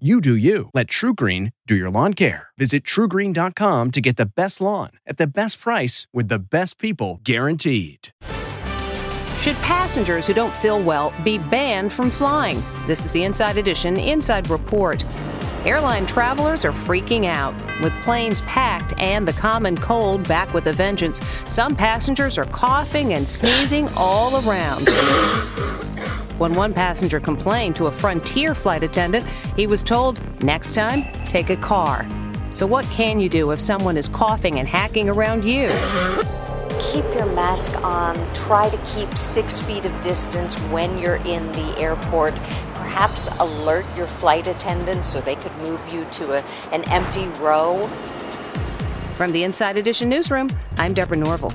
You do you. Let TruGreen do your lawn care. Visit trugreen.com to get the best lawn at the best price with the best people guaranteed. Should passengers who don't feel well be banned from flying? This is the Inside Edition Inside Report. Airline travelers are freaking out. With planes packed and the common cold back with a vengeance, some passengers are coughing and sneezing all around. When one passenger complained to a Frontier flight attendant, he was told, next time, take a car. So, what can you do if someone is coughing and hacking around you? Keep your mask on. Try to keep six feet of distance when you're in the airport. Perhaps alert your flight attendant so they could move you to a, an empty row. From the Inside Edition newsroom, I'm Deborah Norville.